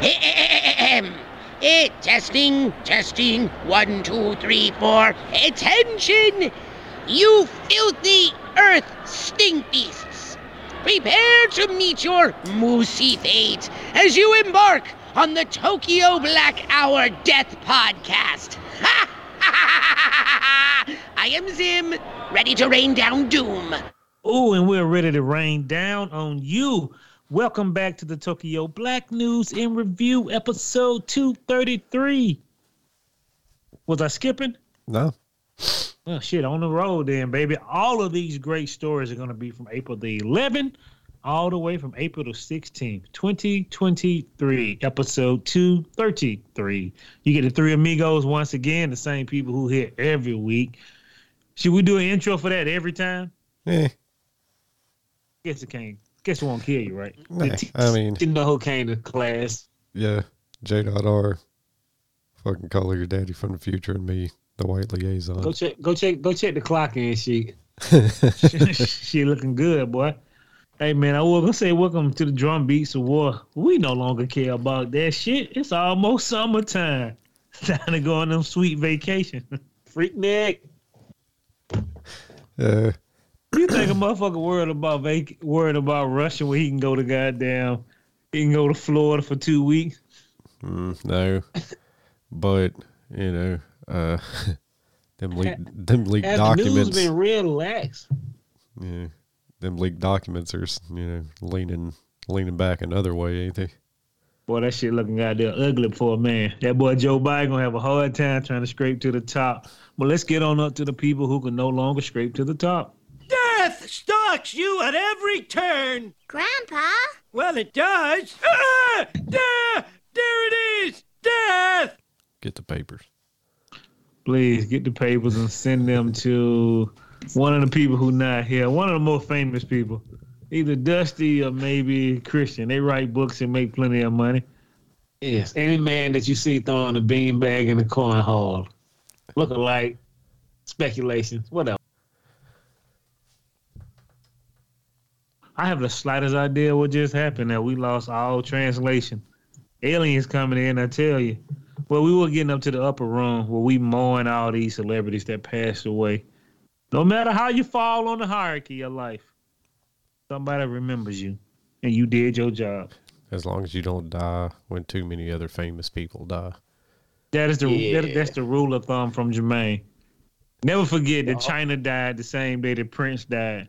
Eh, testing, testing. One, two, three, four. Attention! You filthy earth stink beasts! Prepare to meet your moosey fate as you embark on the Tokyo Black Hour Death Podcast. Ha! I am Zim, ready to rain down doom. Oh, and we're ready to rain down on you. Welcome back to the Tokyo Black News in Review, episode 233. Was I skipping? No. Oh, shit, on the road then, baby. All of these great stories are going to be from April the 11th all the way from April the 16th, 2023, episode 233. You get the three amigos once again, the same people who hit every week. Should we do an intro for that every time? Eh. Yeah. Guess it can't. Guess it won't kill you, right? Nah, I mean, You know who came to class. yeah. J. Dot R. Fucking call your daddy from the future and me, the white liaison. Go check. Go check. Go check the clock in sheet. she looking good, boy. Hey man, I was gonna say welcome to the drum beats of war. We no longer care about that shit. It's almost summertime. Time to go on them sweet vacation. Freaknik. Yeah. You think a motherfucker worried about vac- worried about Russia where he can go to goddamn he can go to Florida for two weeks? Mm, no. but, you know, uh, them leaked, them leaked Has the news been real lax? Yeah. Them leaked documents are, you know, leaning leaning back another way, ain't they? Boy, that shit looking goddamn ugly for a man. That boy Joe Biden gonna have a hard time trying to scrape to the top. But let's get on up to the people who can no longer scrape to the top. Death stalks you at every turn. Grandpa? Well, it does. Ah! There, there it is. Death. Get the papers. Please get the papers and send them to one of the people who not here. One of the most famous people. Either Dusty or maybe Christian. They write books and make plenty of money. Yes. Any man that you see throwing a beanbag in the cornhole, looking like speculations. Whatever. I have the slightest idea what just happened that we lost all translation. Aliens coming in, I tell you. Well, we were getting up to the upper room where we mourn all these celebrities that passed away. No matter how you fall on the hierarchy of life, somebody remembers you and you did your job. As long as you don't die when too many other famous people die. That is the that, that's the rule of thumb from Jermaine. Never forget that China died the same day that Prince died.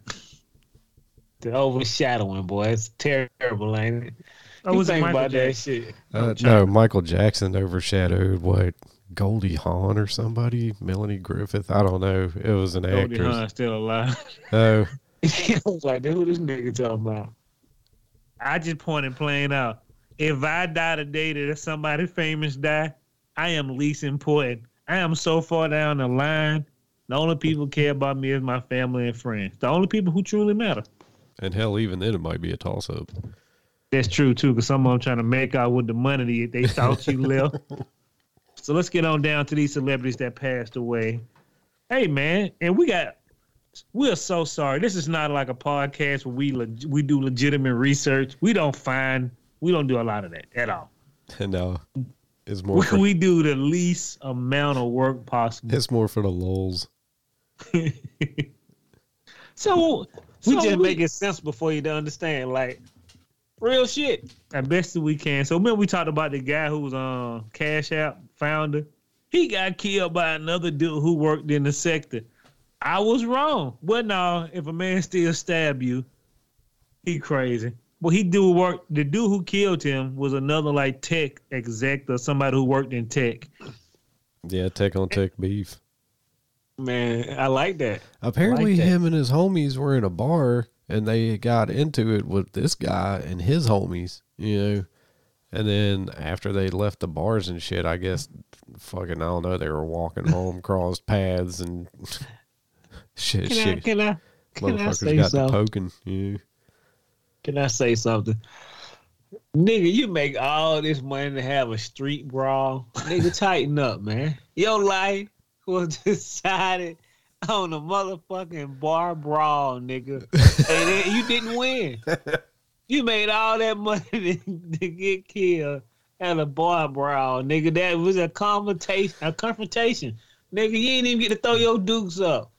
The overshadowing, boy. It's terrible, ain't it? You was it think Michael about that shit. Uh, no, Michael Jackson overshadowed what Goldie Hawn or somebody, Melanie Griffith. I don't know. It was an actor Goldie actress. Hawn still alive. Oh, I was like, who this nigga talking about? I just pointed plain out. If I die today that somebody famous die, I am least important. I am so far down the line. The only people care about me is my family and friends. The only people who truly matter. And hell, even then it might be a toss up. That's true too, because some of them trying to make out with the money they thought you left. So let's get on down to these celebrities that passed away. Hey man, and we got. We're so sorry. This is not like a podcast where we leg- we do legitimate research. We don't find. We don't do a lot of that at all. And uh, it's more We, for, we do the least amount of work possible. it's more for the lulls. so We so just make it sense before you to understand. Like, real shit. as best as we can. So remember we talked about the guy who was on Cash App founder. He got killed by another dude who worked in the sector. I was wrong. Well, no, if a man still stab you, he crazy. Well, he do work. The dude who killed him was another like tech exec or somebody who worked in tech. Yeah, tech on tech beef. Man, I like that. Apparently, that. him and his homies were in a bar and they got into it with this guy and his homies, you know. And then after they left the bars and shit, I guess, fucking, I don't know, they were walking home, crossed paths and shit, Can I, shit. can I, can I say got to something? poking. Yeah. Can I say something? Nigga, you make all this money to have a street brawl. Nigga, tighten up, man. Your life was decided on a motherfucking bar brawl, nigga. and then you didn't win. You made all that money to, to get killed at a bar brawl, nigga. That was a confrontation. A confrontation, nigga. You ain't even get to throw your dukes up.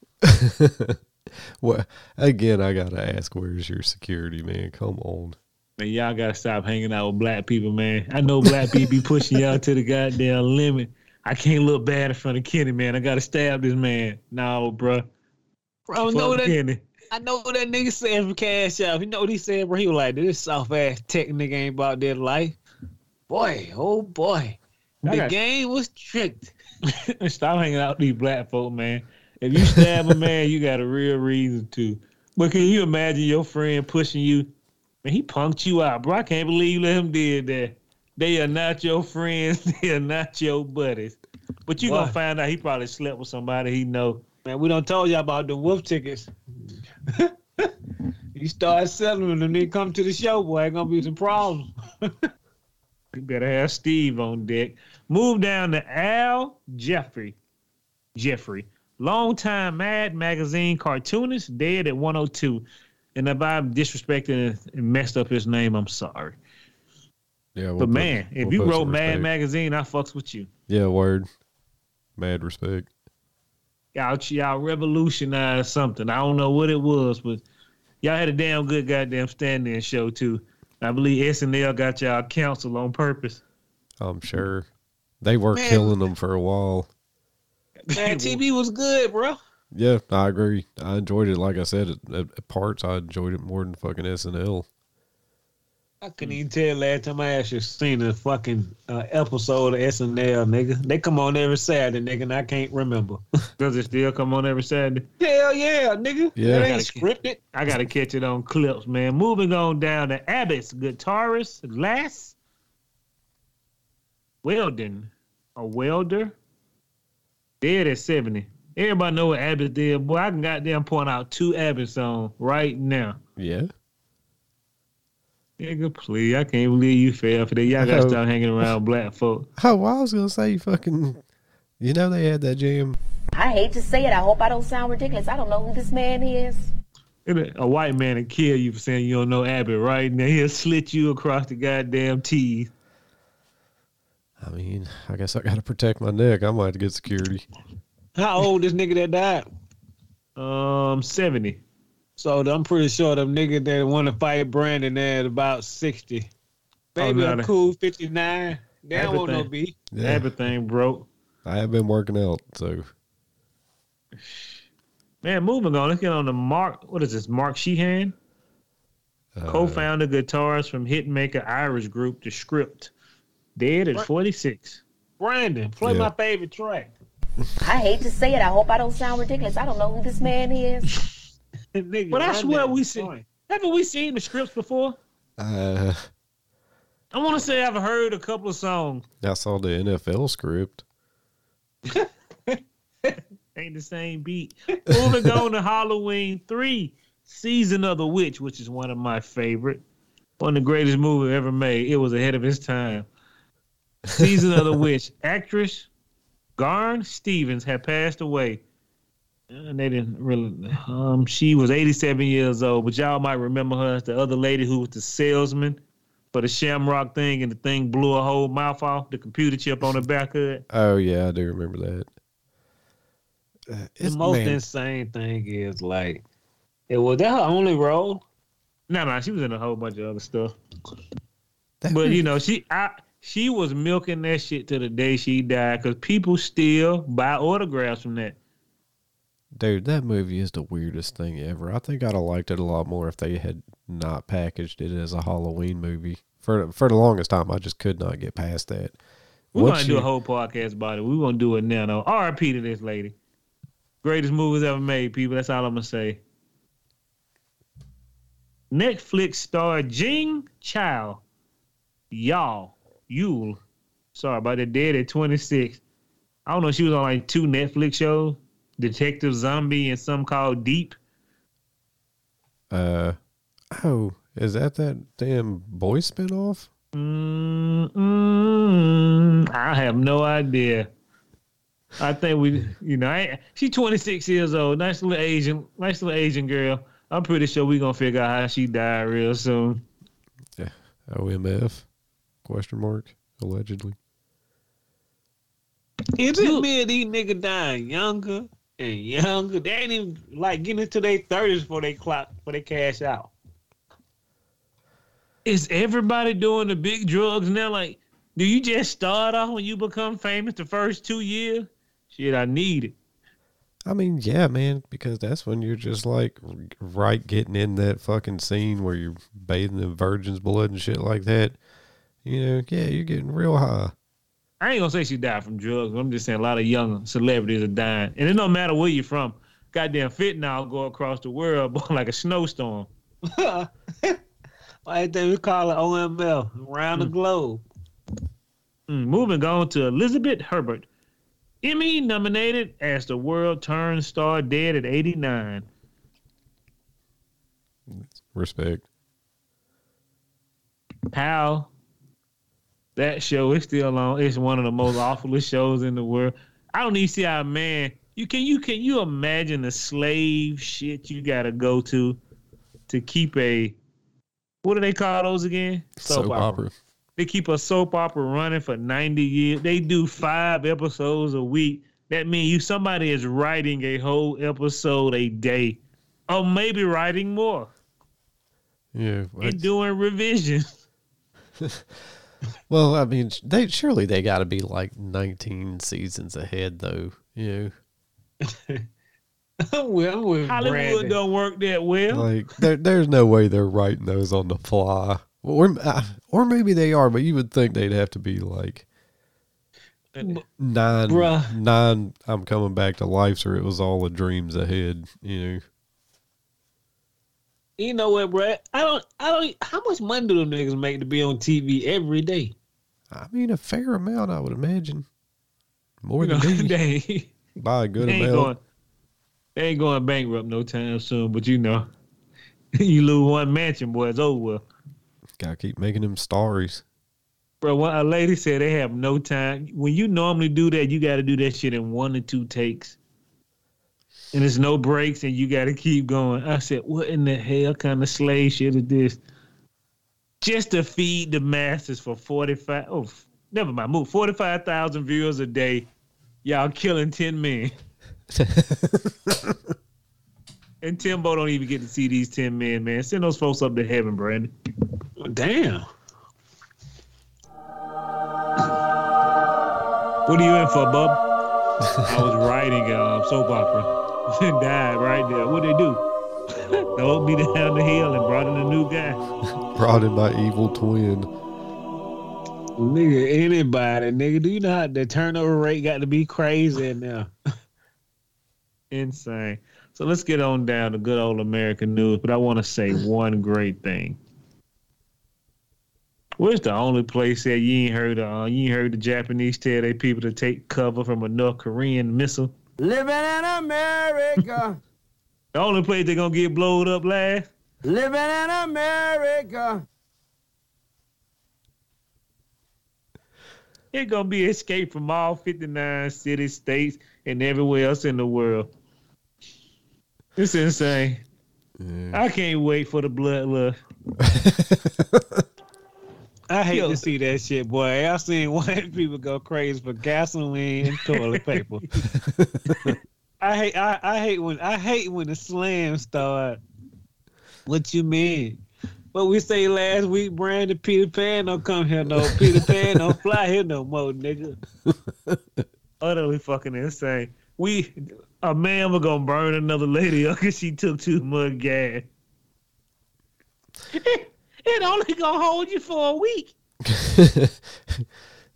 well, again, I gotta ask, where's your security, man? Come on. Man, y'all gotta stop hanging out with black people, man. I know black people be pushing y'all to the goddamn limit. I can't look bad in front of Kenny, man. I gotta stab this man. No, bruh. Bro, Fuck know that Kenny. I know what that nigga said from Cash Out. You know what he said, bro? He was like, this soft ass tech nigga ain't about their life. Boy, oh boy. The got- game was tricked. Stop hanging out with these black folk, man. If you stab a man, you got a real reason to. But can you imagine your friend pushing you? Man, he punked you out, bro. I can't believe you let him did that. They are not your friends. They are not your buddies. But you Why? gonna find out he probably slept with somebody he know. Man, we don't told y'all about the wolf tickets. you start selling them and then come to the show, boy, ain't gonna be some problems. You better have Steve on deck. Move down to Al Jeffrey. Jeffrey, longtime Mad Magazine cartoonist, dead at 102. And if I'm disrespecting and messed up his name, I'm sorry. Yeah, we'll But put- man, if we'll you wrote Mad respect. Magazine, I fucks with you. yeah, word. Mad respect. Y'all, y'all revolutionized something. I don't know what it was, but y'all had a damn good goddamn stand-in show too. I believe SNL got y'all counsel on purpose. I'm sure they were Man. killing them for a while. Man, TV was good, bro. Yeah, I agree. I enjoyed it. Like I said, at, at, at parts, I enjoyed it more than fucking SNL. I couldn't even tell last time I actually seen a fucking uh, episode of SNL, nigga. They come on every Saturday, nigga, and I can't remember. Does it still come on every Saturday? Hell yeah, nigga. Yeah. It Gotta ain't keep- scripted. I gotta catch it on clips, man. Moving on down to ABBA's guitarist, Glass Weldon, a welder, dead at 70. Everybody know what ABBA did. Boy, I can goddamn point out two ABBA songs right now. Yeah. Nigga, please. I can't believe you fell for that. Y'all gotta stop hanging around black folk. Oh, well, I was gonna say you fucking. You know they had that jam. I hate to say it. I hope I don't sound ridiculous. I don't know who this man is. A white man will kill you for saying you don't know ABBA right now. He'll slit you across the goddamn teeth. I mean, I guess I gotta protect my neck. I might have to get security. How old this nigga that died? Um, 70. So I'm pretty sure them niggas that want to fight Brandon at about 60. Baby, no, I'm cool 59. They don't want no Everything. beef. Yeah, Everything broke. I have been working out, so Man, moving on. Let's get on to Mark. What is this? Mark Sheehan, uh, co-founder guitarist from hitmaker Irish group The Script, dead at 46. Brandon, play Yeah. my favorite track. I hate to say it. I hope I don't sound ridiculous. I don't know who this man is. Nigga, But I run swear we joint. see. Haven't we seen the scripts before? Uh, I want to say I've heard a couple of songs. I saw the NFL script. Ain't the same beat. Moving on to Halloween 3, Season of the Witch, which is one of my favorite. One of the greatest movies ever made. It was ahead of its time. Season of the Witch. Actress Garn Stephens had passed away. And they didn't really. Um, she was 87 years old, but y'all might remember her as the other lady who was the salesman for the Shamrock thing, and the thing blew a whole mouth off. The computer chip on the back of it. Oh yeah, I do remember that. Uh, The most man, insane thing is like, it was that her only role? No, no, she was in a whole bunch of other stuff. that But movie- you know, she I she was milking that shit to the day she died because people still buy autographs from that. Dude, that movie is the weirdest thing ever. I think I'd have liked it a lot more if they had not packaged it as a Halloween movie. For for the longest time, I just could not get past that. We're gonna do a whole podcast about it. We're gonna do it now. though. R.I.P. to this lady. Greatest movies ever made, people. That's all I'm gonna say. Netflix star Jing Chow, y'all, Yule. Sorry about that. Dead at 26. I don't know. She was on like two Netflix shows, Detective Zombie and some called Deep. Uh oh, is that that damn boy spinoff? Mm-mm, I have no idea. I think we, you know, I, she's 26 years old. Nice little Asian, nice little Asian girl. I'm pretty sure we're gonna figure out how she died real soon. Yeah. OMF? Question mark. allegedly. Is it me or these niggas dying younger and younger? They ain't even like getting into their thirties before they clock before they cash out. Is everybody doing the big drugs now? Like, do you just start off when you become famous the first two years? Shit, I need it. I mean, yeah, man, because that's when you're just like right getting in that fucking scene where you're bathing in virgin's blood and shit like that. You know, yeah, you're getting real high. I ain't gonna say she died from drugs. I'm just saying a lot of young celebrities are dying, and it don't matter where you're from. Goddamn fentanyl go across the world boy, like a snowstorm. Why they we call it OML around the globe? Mm, moving on to Elizabeth Hubbard, Emmy nominated as the world turned star dead at 89. Respect. Pal, that show is still on. It's one of the most awfulest shows in the world. I don't even see how man you can you can you imagine the slave shit you gotta go to to keep a what do they call those again? Soap, opera. They keep a soap opera running for 90 years. They do five episodes a week. That means you somebody is writing a whole episode a day. Or maybe writing more Yeah. and doing revisions. Well, I mean, they surely they got to be like 19 seasons ahead, though. You know. well, with, Hollywood Brandon. don't work that well. like there, there's no way they're writing those on the fly, or uh, or maybe they are, but you would think they'd have to be like nine, Bruh. nine. I'm coming back to life, or it was all the dreams ahead. You know, You know what, bro? I don't. I don't. How much money do them niggas make to be on TV every day? I mean, a fair amount, I would imagine. More You than they, by a good they amount. going they ain't going bankrupt no time soon, but you know. you lose one mansion, boy, it's over. Gotta keep making them stories. Bro, a lady said they have no time. When you normally do that, you got to do that shit in one or two takes. And there's no breaks, and you got to keep going. I said, what in the hell kind of slave shit is this? Just to feed the masses for 45, oh, never mind, move 45,000 viewers a day. Y'all killing 10 men. and Timbo don't even get to see these 10 men, man. Send those folks up to heaven, Brandon. Damn. What are you in for, bub? I was writing a soap opera and died right there. What'd they do? Throw me down the hill and brought in a new guy. Brought in my evil twin. Nigga, anybody, nigga, do you know how the turnover rate got to be crazy now? Insane. So let's get on down to good old American news. But I want to say one great thing. Where's the only place that you ain't heard? Uh, you ain't heard the Japanese tell their people to take cover from a North Korean missile. Living in America. The only place they're gonna get blowed up last. Living in America. It's gonna be escape from all 59 cities, states, and everywhere else in the world. It's insane. Yeah. I can't wait for the bloodlust. I hate Yo. to see that shit, boy. I seen white people go crazy for gasoline and toilet paper. I hate I, I hate when I hate when the slam start. What you mean? What we say last week, Brandon Peter Pan don't come here no. Peter Pan don't fly here no more, nigga. Utterly fucking insane. We a man was gonna burn another lady up because she took too much gas. It only gonna hold you for a week.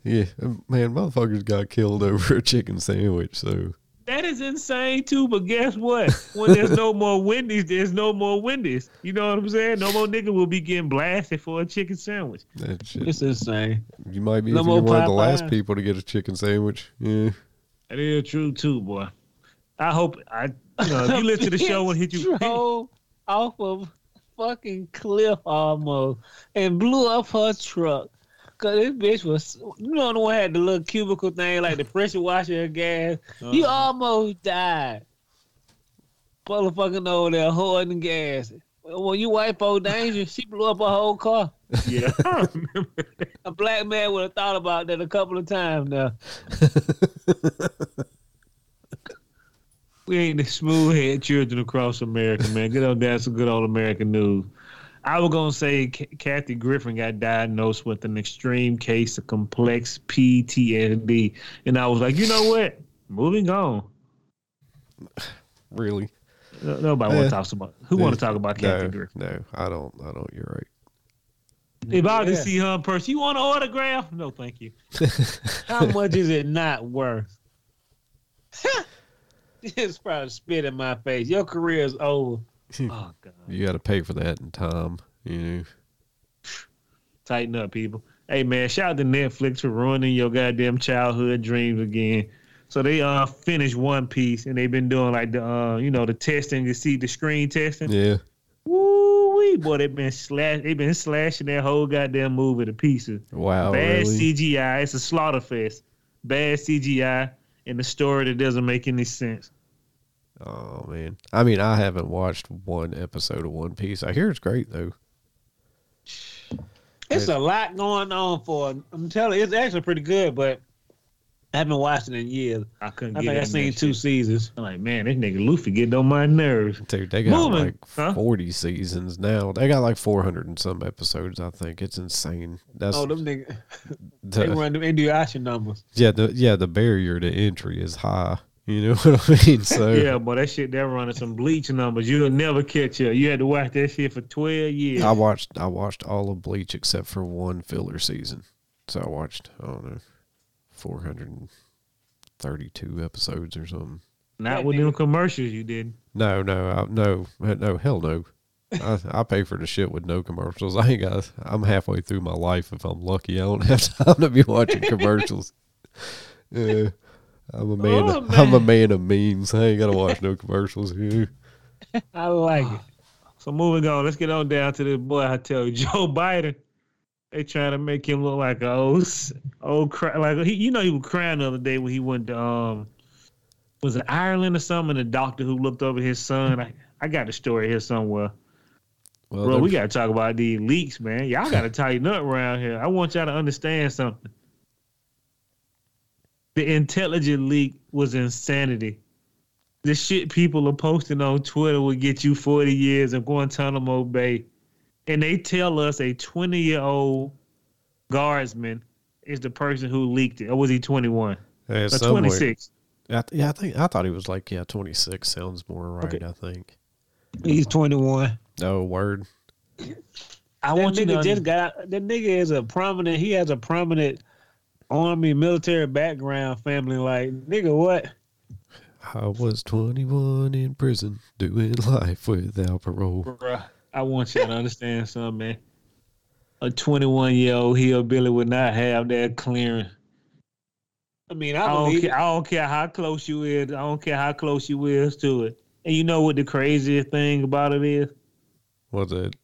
yeah, man, motherfuckers got killed over a chicken sandwich. So That is insane too, but guess what? When there's no more Wendy's, there's no more Wendy's. You know what I'm saying? No more nigga will be getting blasted for a chicken sandwich. that shit, It's insane. you might be no if you're one of the last people to get a chicken sandwich. Yeah, That is true too, boy. I hope I you know if you listen to the show and hit you off of fucking cliff almost and blew up her truck. Cause this bitch was, you know, the one had the little cubicle thing like the pressure washer of gas. You uh-huh. almost died. Motherfucking over there hoarding gas. When you wipe old danger, she blew up a whole car. Yeah, I remember. A black man would have thought about that a couple of times now. We ain't the smooth head children across America, man. Get on down some good old American news. I was gonna say K- Kathy Griffin got diagnosed with an extreme case of complex PTSD, and I was like, you know what? Moving on. really? No- Nobody Eh. want to talk about. Who want to talk about Kathy No, Griffin? no, I don't. I don't. You're right. If I could Yeah. see her in person, you want an autograph? No, thank you. How much is it not worth? Just probably spit in my face. Your career is over. Oh God, You got to pay for that in time. You know. tighten up, people. Hey man, shout out to Netflix for ruining your goddamn childhood dreams again. So they uh finished One Piece and they've been doing like the uh you know the testing to see the screen testing. Yeah. Woo wee, boy, they've been slash they've been slashing that whole goddamn movie to pieces. Wow. Bad really? CGI. It's a slaughter fest. Bad CGI and the story that doesn't make any sense. Oh man. I mean, I haven't watched one episode of One Piece. I hear it's great though. It's a lot going on for. I'm telling you, it's actually pretty good, but I haven't watched it in years. I couldn't I get think it I've seen two shit. seasons. I'm like, man, this nigga Luffy getting on my nerves. Dude, they got Moving, like huh? 40 seasons now. They got like 400 and some episodes, I think. It's insane. That's Oh, them niggas, they run them Inuyasha numbers. yeah, the yeah, the barrier to entry is high. You know what I mean? So Yeah, but that shit they're running some bleach numbers. You'll never catch up. You had to watch that shit for twelve years. I watched I watched all of Bleach except for one filler season. So I watched I don't know 432 episodes or something. Not with them commercials you did. No, no, I, no, no, hell no. I, I pay for the shit with no commercials. I ain't got. I'm halfway through my life if I'm lucky. I don't have time to be watching commercials. Yeah, I'm a man. Oh, I'm a man. man of means. I ain't gotta watch no commercials. Yeah. I like it. So moving on, let's get on down to this boy. I tell you, Joe Biden. They trying to make him look like a old, old cry. Like he, you know, he was crying the other day when he went to um, was it Ireland or something? The doctor who looked over his son. I, I got the story here somewhere. Well, Bro, we gotta talk about these leaks, man. Y'all gotta tighten up around here. I want y'all to understand something. The intelligent leak was insanity. The shit people are posting on Twitter will get you 40 years of Guantanamo Bay. And they tell us a 20 year old guardsman is the person who leaked it. Or was he 21? yeah, Or 26? I th- yeah, I think I thought he was like yeah, 26 sounds more right. Okay. I think. He's 21. No word. I That want you to nigga just understand. got. That nigga is a prominent. He has a prominent army military background family. Like nigga, what? I was 21 in prison doing life without parole. Bruh, I want you to understand something, man. A 21 year old hillbilly would not have that clearance. I mean, I I don't, believe. care, I don't care how close you is. I don't care how close you is to it. And you know what the craziest thing about it is? What's it?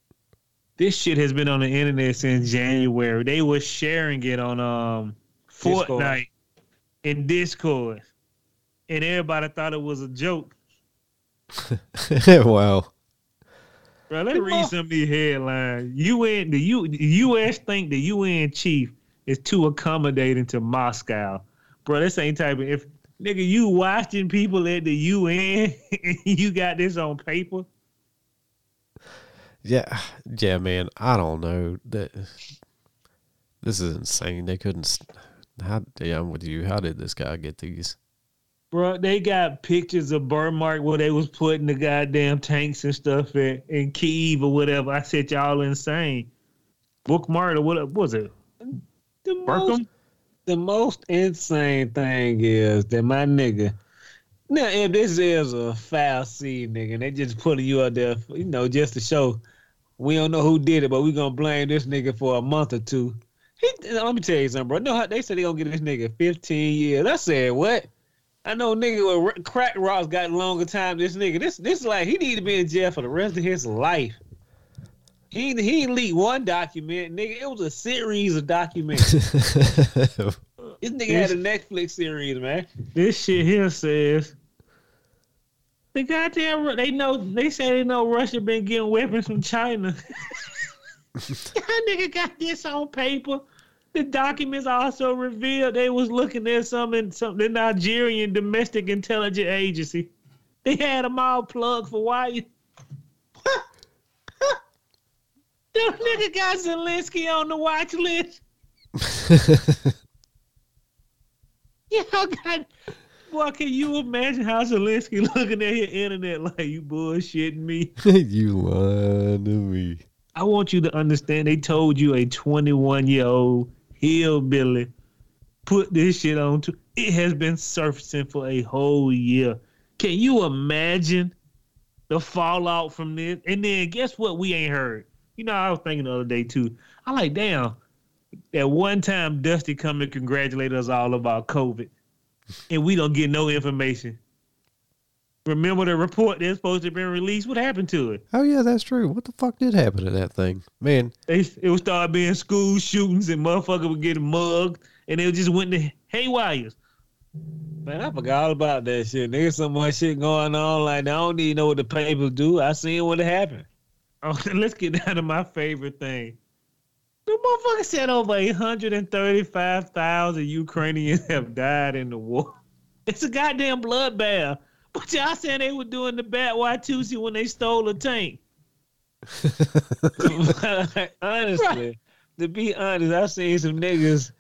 This shit has been on the internet since January. They were sharing it on um Discord. Fortnite and Discord. And everybody thought it was a joke. wow. Bro, let me read some of these headlines. UN, the, U, the U.S. think the UN chief is too accommodating to Moscow. Bro, this ain't type of if nigga you watching people at the UN and you got this on paper. Yeah, yeah, man. I don't know that. This is insane. They couldn't. S- How? Yeah, I'm with you. How did this guy get these? Bro, they got pictures of Burmark where they was putting the goddamn tanks and stuff in, in Kiev or whatever. I said y'all insane. Bookmark or what what was it? the most, the most insane thing is that my nigga. Now, if this is a foul seed, nigga, and they just putting you out there, for, you know, just to show we don't know who did it, but we gonna blame this nigga for a month or two. He, let me tell you something, bro. No, how- they said they gonna get this nigga 15 years. I said what? I know nigga with crack rocks got longer time. than This nigga, this this like he need to be in jail for the rest of his life. He he ain't leaked one document, nigga. It was a series of documents. This nigga had a Netflix series, man. This shit here says The goddamn Ru- they know they say they know Russia been getting weapons from China. that nigga got this on paper. The documents also revealed they was looking at some in some the Nigerian domestic intelligence agency. They had them all plugged for wire. That nigga got Zelensky on the watch list. Y'all got boy, can you imagine how Zelensky looking at your internet like you bullshitting me? you lying to me. I want you to understand they told you a 21 year old hillbilly put this shit on to it has been surfacing for a whole year. Can you imagine the fallout from this? And then guess what we ain't heard? You know, I was thinking the other day too. I like, damn, that one time Dusty come and congratulate us all about COVID. And we don't get no information. Remember the report that's supposed to have been released? What happened to it? Oh yeah, that's true. What the fuck did happen to that thing, man? They it would start being school shootings and motherfucker would get mugged and it just went to haywires. Man, I forgot all about that shit. There's so much shit going on. Like, I don't even know what the papers do. I seen what happened. Oh, let's get down to my favorite thing. The motherfucker said over 135,000 Ukrainians have died in the war. It's a goddamn bloodbath. But y'all saying they were doing the bat Watusi when they stole a tank. Honestly, to be honest, I've seen some niggas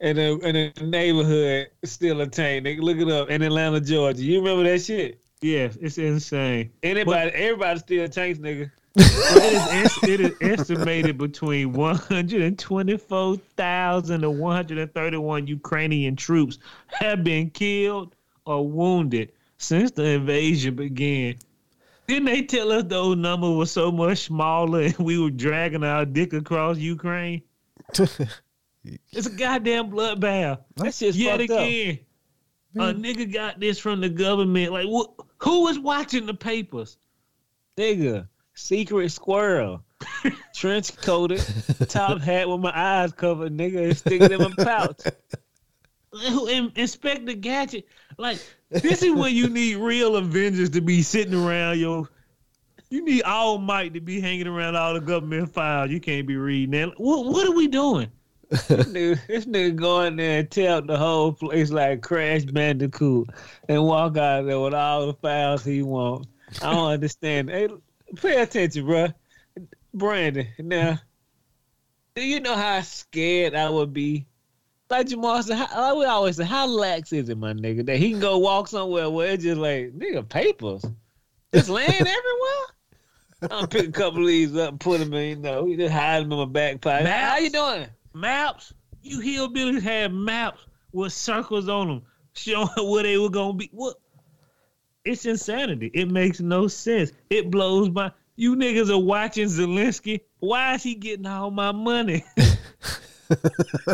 in a in a neighborhood steal a tank. Nigga, look it up in Atlanta, Georgia. You remember that shit? Yes, it's insane. Anybody, everybody steal tanks, nigga. it, is, it is estimated between 124,000 to 131 Ukrainian troops have been killed or wounded since the invasion began. Didn't they tell us those numbers were so much smaller and we were dragging our dick across Ukraine? It's a goddamn bloodbath. That's just Yet fucked up. again, a nigga got this from the government. Like, wh- was watching the papers? Nigga, secret squirrel, trench coated, top hat with my eyes covered, nigga, and stick it in my pouch. Who- in- Inspector Gadget. Like, this is when you need real Avengers to be sitting around your. You need All Might to be hanging around all the government files. You can't be reading that. What What are we doing? This nigga, this nigga go in there and tell the whole place like Crash Bandicoot and walk out there with all the files he want. I don't understand. Hey, pay attention, bruh. Brandon, now, do you know how scared I would be? Like Jamal said, how, like we always say, how lax is it, my nigga, that he can go walk somewhere where it's just like, nigga, papers. Just laying everywhere? I'm pick a couple of these up and put them in, you know, just hide them in my back pocket. How you doing? Maps. You hillbillies had maps with circles on them showing where they were gonna be. What? It's insanity. It makes no sense. It blows my. You niggas are watching Zelensky. Why is he getting all my money?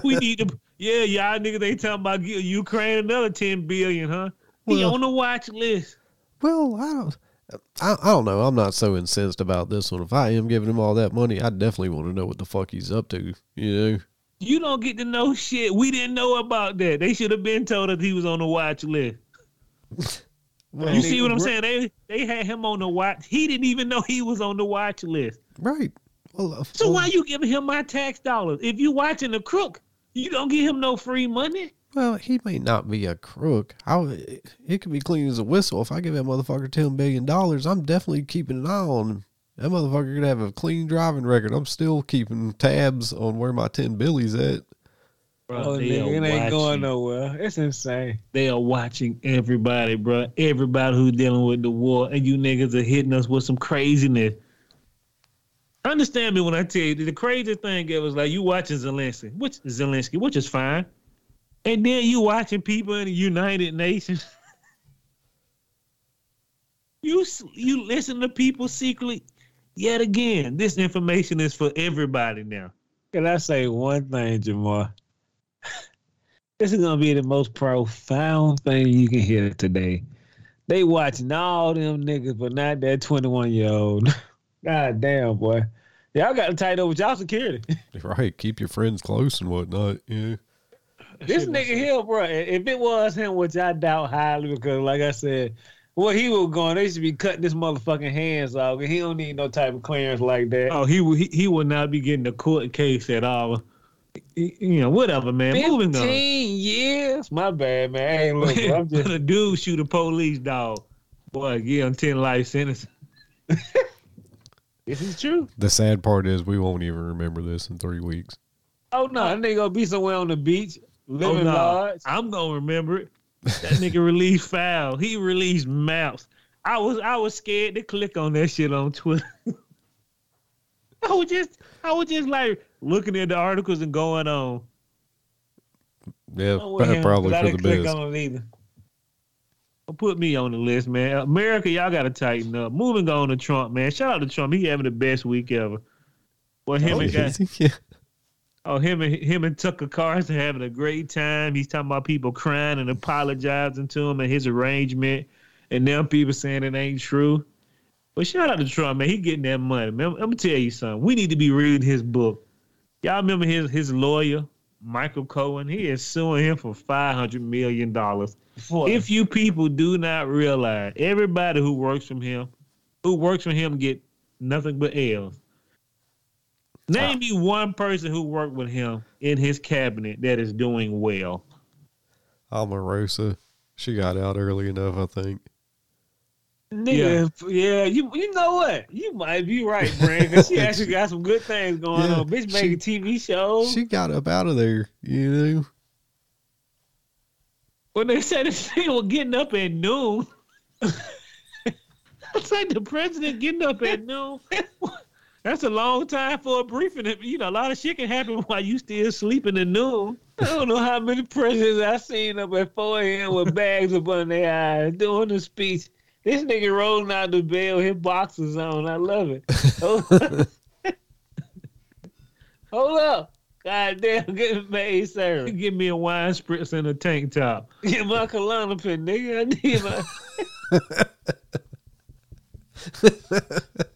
we need to. Yeah, y'all niggas. They talking about give Ukraine another ten billion, huh? He on the watch list. Well, I don't. I, I don't know. I'm not so incensed about this one. If I am giving him all that money, I definitely want to know what the fuck he's up to. You know? You don't get to know shit. We didn't know about that. They should have been told that he was on the watch list. Well, You see what I'm saying? They they had him on the watch. He didn't even know he was on the watch list. right? Well, So well, why you giving him my tax dollars? If you watching a crook, you don't give him no free money. Well, he may not be a crook. I, it could be clean as a whistle. If I give that motherfucker ten billion dollars, I'm definitely keeping an eye on him. That motherfucker could have a clean driving record. I'm still keeping tabs on where my ten billies at. Oh, they, nigga, are it ain't going nowhere. It's insane. they are watching everybody, bro. Everybody who's dealing with the war, and you niggas are hitting us with some craziness. Understand me when I tell you the crazy thing it was like you watching Zelensky, which Zelensky, which is fine, and then you watching people in the United Nations. you you listen to people secretly. Yet again, this information is for everybody now. Can I say one thing, Jamar? this is gonna be the most profound thing you can hear today. They watching all them niggas, but not that 21 year old. God damn, boy. Y'all got to tighten up with y'all security. Right, keep your friends close and whatnot. Yeah. this nigga here, bro. If it was him, which I doubt highly, because like I said, Where he was going, they should be cutting this motherfucking hands off. He don't need no type of clearance like that. Oh, he would- he, he would not be getting a court case at all. You know, whatever, man. Moving on. Fifteen years. My bad, man. Hey, look, bro, I'm just a dude shoot a police dog, boy, give him ten life sentence. this is true. The sad part is we won't even remember this in three weeks. Oh no, that nigga gonna be somewhere on the beach, Oh living no, large. I'm gonna remember it. That nigga released foul. He released mouse. I was I was scared to click on that shit on Twitter. I was just I was just like looking at the articles and going on. Yeah, probably well, probably 'cause I for the didn't best. On it either. Put me on the list, man. America, y'all gotta tighten up. Moving on to Trump, man. Shout out to Trump. He having the best week ever. Well, him Oh, and guy, is yeah. oh him and him and Tucker Carlson having a great time. He's talking about people crying and apologizing to him and his arrangement, and them people saying it ain't true. But shout out to Trump, man. He getting that money, man. I'm gonna tell you something. We need to be reading his book. Y'all remember his his lawyer, Michael Cohen? He is suing him for five hundred million dollars. For- If you people do not realize, everybody who works from him, who works for him, get nothing but L's. Name me one person who worked with him in his cabinet that is doing well. Omarosa. She got out early enough, I think. Nigga, yeah. you you know what? You might be right, Brand, because she actually got some good things going Yeah, on. Bitch she- making TV shows. She got up out of there, you know. When they said this thing was getting up at noon, it's like the president getting up at noon. That's a long time for a briefing. You know, a lot of shit can happen while you still sleeping at noon. I don't know how many presidents I've seen up at 4 a.m. with bags up under their eyes doing the speech. This nigga rolling out the with his boxers on. I love it. Hold, Hold up. God damn, getting made, sir. Give me a wine spritz and a tank top. Get my cologne pin, nigga. I need my.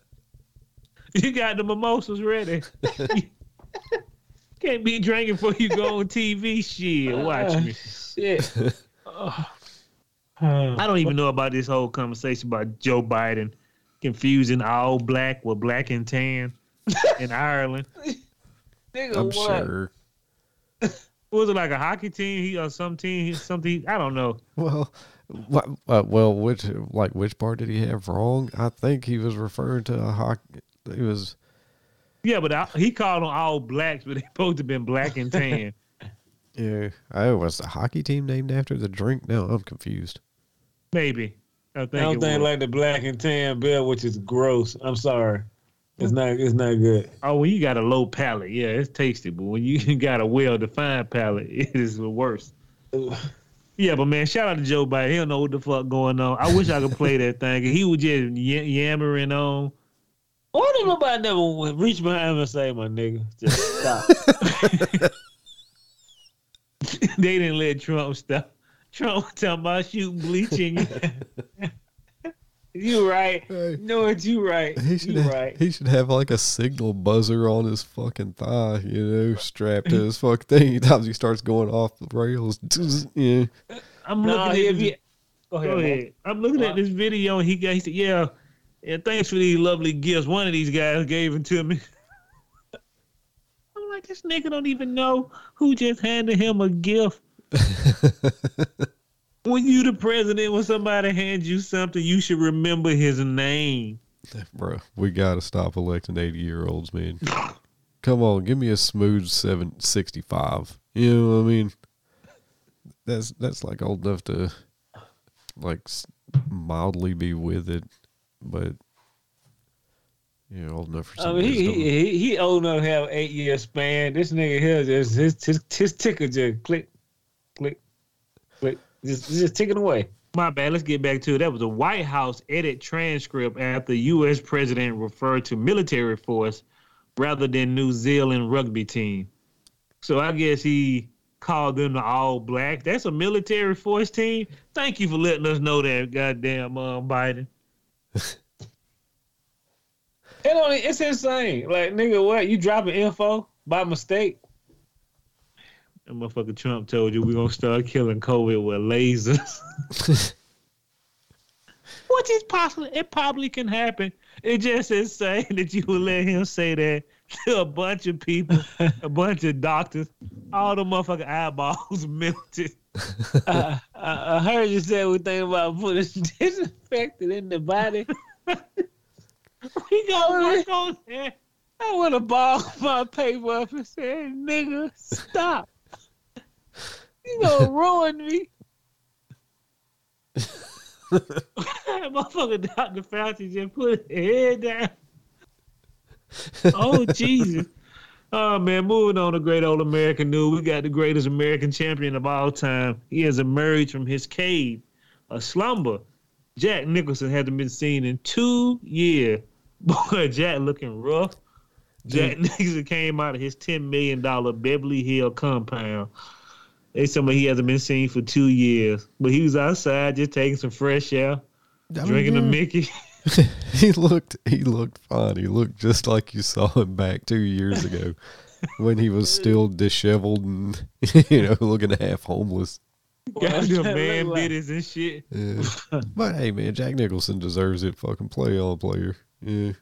You got the mimosas ready. Can't be drinking before you go on TV. Shit, watch uh, me. Shit. Oh. I don't even know about this whole conversation about Joe Biden confusing all black with black and tan in Ireland. Nigga, I'm what? sure. Was it like a hockey team? He or some team? Something? I don't know. Well, what, uh, well, which like which part did he have wrong? I think he was referring to a hockey. He was Yeah, but I, he called them all blacks, but they both have been black and tan. yeah. Oh, was the hockey team named after the drink? No, I'm confused. Maybe. I think. I don't think like the black and tan bill, which is gross. I'm sorry. It's not. It's not good. Oh, when you got a low palate, yeah, it's tasty. But when you got a well-defined palate, it is the worst. Yeah, but man, shout out to Joe Biden. He don't know what the fuck going on. I wish I could play that thing. He was just y- yammering on. Why did nobody never reach behind him and say, "My nigga, just stop"? they didn't let Trump stop. Trump was talking about shooting bleach in you. you right. Hey. You know what? You right. He should You have, right. he should have like a signal buzzer on his fucking thigh, you know, strapped to his fucking thing. Anytime he starts going off the rails, yeah. I'm No, looking he'll at this, be. Go ahead. Go ahead. I'm looking at this video and he got he said, Yeah, yeah, thanks for these lovely gifts. One of these guys gave them to me. I'm like, this nigga don't even know who just handed him a gift. when you the president, when somebody hands you something, you should remember his name. Bro, we gotta stop electing eighty year olds, man. Come on, give me a smooth seven sixty five. You know what I mean? That's that's like old enough to like mildly be with it, but yeah, old enough for I some mean, he, he he he old enough to have eight year span. This nigga here just his his, his ticker just click, click, click, just just ticking away. My bad. Let's get back to it. That was a White House edit transcript after U.S. president referred to military force rather than New Zealand rugby team. So I guess he called them the All Blacks. That's a military force team. Thank you for letting us know that, goddamn um, Biden. It only it's insane. Like nigga, what you dropping info by mistake? That motherfucker Trump told you we're gonna start killing COVID with lasers. What is possible? It probably can happen. It just is saying that you would let him say that to a bunch of people, a bunch of doctors, all the motherfucking eyeballs melted. I, I, I heard you say we think about putting disinfectant in the body. We gonna work on that. I would have balled my paper up and said, nigga, stop. You gonna ruin me. Motherfucker Dr. Fauci just put his head down. Oh Jesus. Oh man, moving on to great old American news. We got the greatest American champion of all time. He has emerged from his cave, a slumber. Jack Nicholson hasn't been seen in two years. Boy, Jack looking rough. Jack Nicholson came out of his $10 million Beverly Hill compound. They tell me he hasn't been seen for two years. But he was outside just taking some fresh air, I mean, drinking a. Mickey. he looked he looked fine. He looked just like you saw him back two years ago when he was still disheveled and you know looking half homeless. Got them man like- bitties and shit. Yeah. but hey, man, Jack Nicholson deserves it. Fucking play on player. Yeah.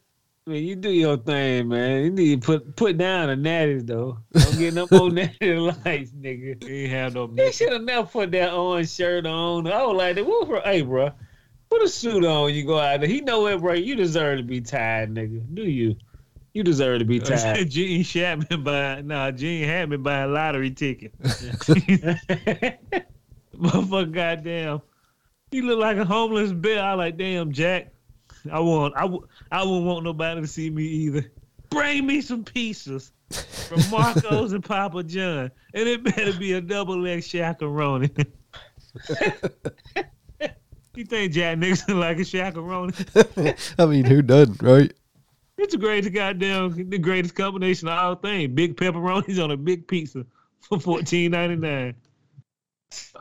Man, you do your thing, man. You need to put put down the natties though. Don't get no more natty lights, nigga. He ain't have no They should have never put that orange shirt on. I was like, what for? Hey, bro, put a suit on when you go out there. He know it, bro. You deserve to be tied, nigga. Do you? You deserve to be tied. Gene Chapman buying, nah, Gene had me buying lottery ticket. Motherfucker, goddamn. He look like a homeless bear. I like, damn, Jack. I want, I, w- I wouldn't want nobody to see me either. Bring me some pizzas from Marco's and Papa John, and it better be a double leg Shaq-a-Roni. you think Jack Nixon like a Shaq-a-Roni? I mean, who doesn't, right? It's the greatest goddamn, the greatest combination of all things. Big pepperonis on a big pizza for fourteen ninety nine.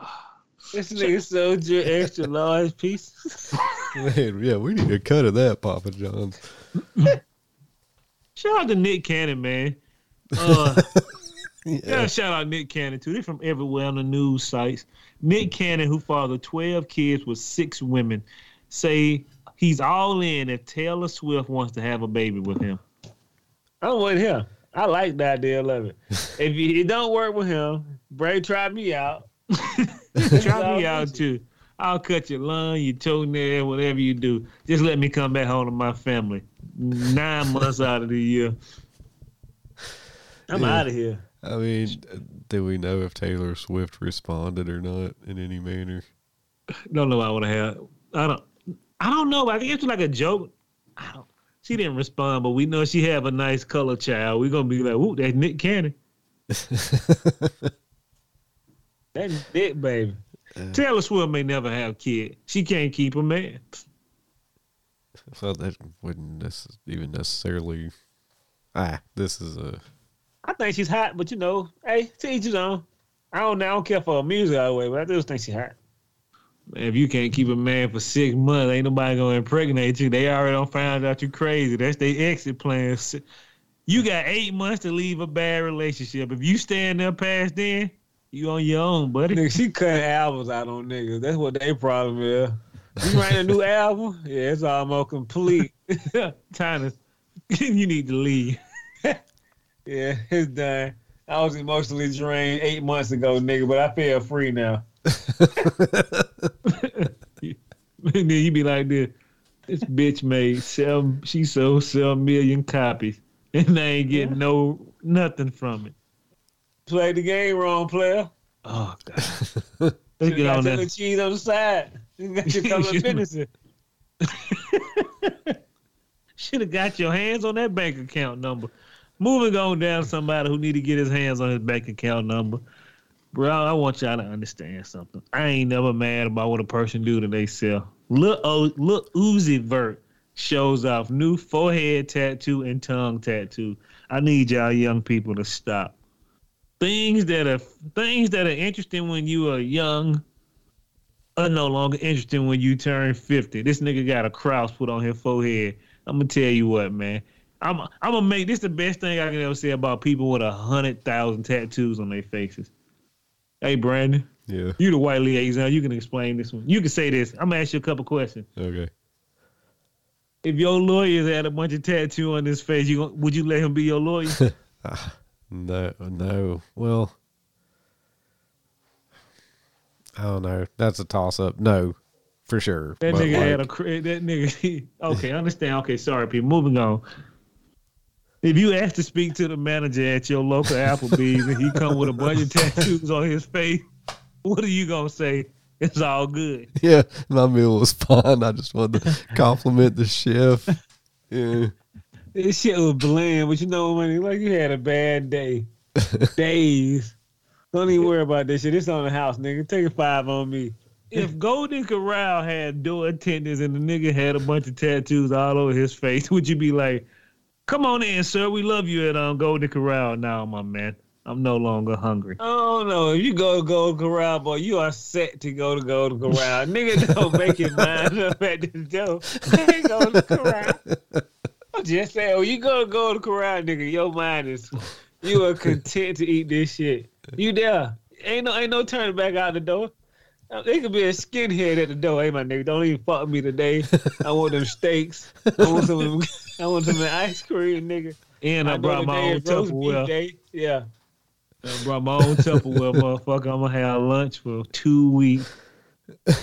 This nigga sold you extra large piece. Man, yeah, we need a cut of that, Papa John's. Shout out to Nick Cannon, man. Uh, yeah. Yeah. shout out Nick Cannon too. They're from everywhere on the news sites. Nick Cannon, who fathered twelve kids with six women, say he's all in if Taylor Swift wants to have a baby with him. I'm with him. I like the idea of it. If you, it don't work with him, Bray tried me out. Try me out too. I'll cut your lung, your toenail, whatever you do. Just let me come back home to my family. Nine months out of the year. I'm Yeah. out of here. I mean, do we know if Taylor Swift responded or not in any manner? Don't know what I would have. I don't. I don't know. I think it's like a joke. I don't, she didn't respond, but we know she have a nice color child. We're gonna be like, "Ooh, that's Nick Cannon." That's dick, baby. Taylor Swift may never have kid. She can't keep a man. well, that wouldn't necess- even necessarily. Ah, this is a. I think she's hot, but you know, hey, to each his own. I don't, I don't care for her music all the way, but I just think she's hot. Man, if you can't keep a man for six months, ain't nobody gonna impregnate you. They already don't find out you crazy. That's their exit plan. You got eight months to leave a bad relationship. If you stay in there past then, you on your own, buddy. Nigga, she cutting albums out on niggas. That's what they problem is. You writing a new album? Yeah, it's almost complete. To, you need to leave. Yeah, it's done. I was emotionally drained eight months ago, nigga, but I feel free now. And then you be like this. This bitch made seven. She sold seven million copies, and they ain't getting no nothing from it. Play the game wrong, player. Oh god. Let's get got on your that. cheese on the side. You got your couple of businesses. Should have got your hands on that bank account number. Moving on down somebody who need to get his hands on his bank account number. Bro, I want y'all to understand something. I ain't never mad about what a person do to they self. Look, oh, look, Uzi Vert shows off new forehead tattoo and tongue tattoo. I need y'all young people to stop. Things that are things that are interesting when you are young are no longer interesting when you turn 50. This nigga got a cross put on his forehead. I'm gonna tell you what, man. I'm I'm gonna make this the best thing I can ever say about people with a hundred thousand tattoos on their faces. Hey, Brandon, Yeah. you the white liaison. You can explain this one. You can say this. I'm gonna ask you a couple questions. Okay. if your lawyers had a bunch of tattoo on his face, you would you let him be your lawyer? No, no. Well, I don't know. That's a toss up. No, for sure. That But, nigga like, had a that nigga. okay, I understand. Okay, sorry, people. Moving on. If you ask to speak to the manager at your local Applebee's and he come with a bunch of tattoos on his face, what are you gonna say? It's all good. Yeah, my meal was fine. I just wanted to compliment the chef. Yeah. This shit was bland, but you know when like you had a bad day. Days. Don't even worry about this shit. It's on the house, nigga. Take a five on me. If Golden Corral had door attendants and the nigga had a bunch of tattoos all over his face, would you be like, "Come on in, sir. We love you at um, Golden Corral." Now, my man, I'm no longer hungry. Oh don't. If you go to Golden Corral, boy, you are set to go to Golden Corral. nigga don't make your mind up at the door. Golden Corral. I'm just saying, when you gonna go to Golden Corral, nigga, your mind is you are content to eat this shit. You there. Ain't no ain't no turning back out the door. Uh, There could be a skinhead at the door. Hey, my nigga, don't even fuck with me today. I want them steaks. I want some. of them- I want some of the ice cream, nigga. And I, know brought my own is roast beef Tupperware. Yeah. I brought my own Tupperware, motherfucker. I'm gonna have lunch for two weeks.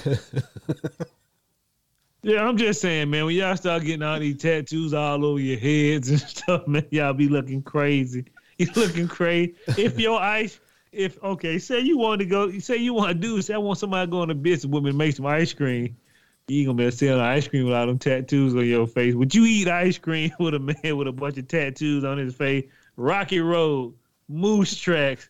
yeah, I'm just saying, man. When y'all start getting all these tattoos all over your heads and stuff, man, y'all be looking crazy. You looking crazy. If your ice, if okay, say you want to go, say you want to do, say I want somebody going to business with me and make some ice cream. You ain't gonna be able to sell ice cream without them tattoos on your face. Would you eat ice cream with a man with a bunch of tattoos on his face? Rocky Road, Moose Tracks.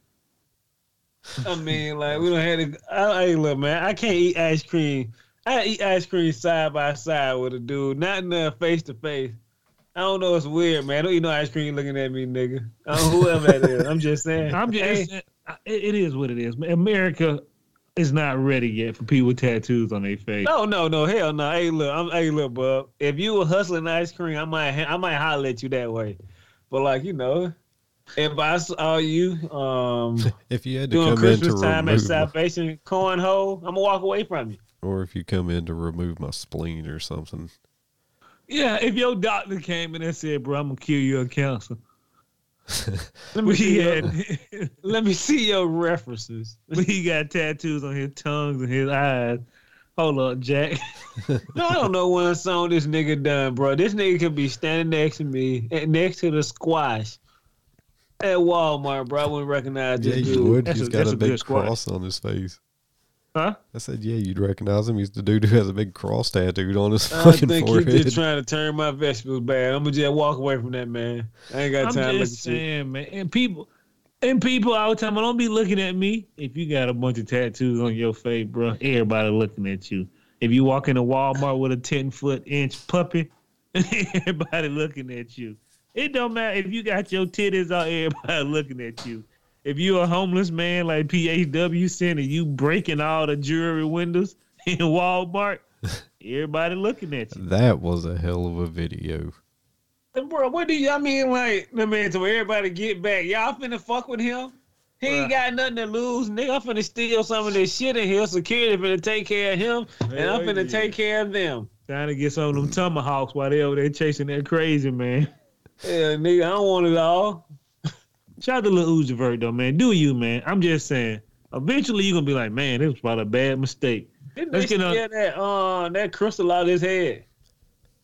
I mean, like we don't have to. I, hey, look, man, I can't eat ice cream. I eat ice cream side by side with a dude, not in the face to face. I don't know. It's weird, man. I don't eat no ice cream looking at me, nigga. I don't know whoever that is. I'm just saying. I'm just, Hey, it, it is what it is. America is not ready yet for people with tattoos on their face. no, no, no, hell no. Hey, look, I'm, hey, look, bub. If you were hustling ice cream, I might, I might holler at you that way. But like, you know, if I saw you um If you had to doing come in to Christmas time at remove, my, Salvation Cornhole, I'm gonna walk away from you. Or if you come in to remove my spleen or something, Yeah, if your doctor came in and said, "Bro, I'm gonna kill you of cancer," Let me we see your, had, let me see your references. He got tattoos on his tongues and his eyes. Hold up, Jack. No, I don't know one song this nigga done, bro. This nigga could be standing next to me, eh, next to the squash at Walmart, bro. I wouldn't recognize yeah, this you dude. would. That's He's a- got a a big good squad. cross on his face. Huh? I said, yeah, you'd recognize him. He's the dude who has a big cross tattooed on his I fucking think you forehead. just trying to turn my vegetables bad. I'm gonna just walk away from that man. I ain't got I'm time to just you. saying, man. And people, and people all the time, don't be looking at me. If you got a bunch of tattoos on your face, bro, everybody looking at you. If you walk into Walmart with a ten foot inch puppy, everybody looking at you. It don't matter if you got your titties out, everybody looking at you. If you a homeless man like PHW said and you breaking all the jewelry windows in Walmart, everybody looking at you. That was a hell of a video. And bro, what do you? I mean, like, I mean, to everybody get back. Y'all finna fuck with him. He ain't got nothing to lose, nigga. I'm finna steal some of this shit in here. Security finna take care of him, and I'm Hell finna yeah. take care of them. Trying to get some of them tomahawks while they over there chasing that crazy man. Yeah, nigga, I don't want it all. Shout out to Lil Uzi Vert though, man. Do you, man? I'm just saying. Eventually, you're gonna be like, man, this was probably a bad mistake. Didn't Let's they get on- that uh that crystal out of his head?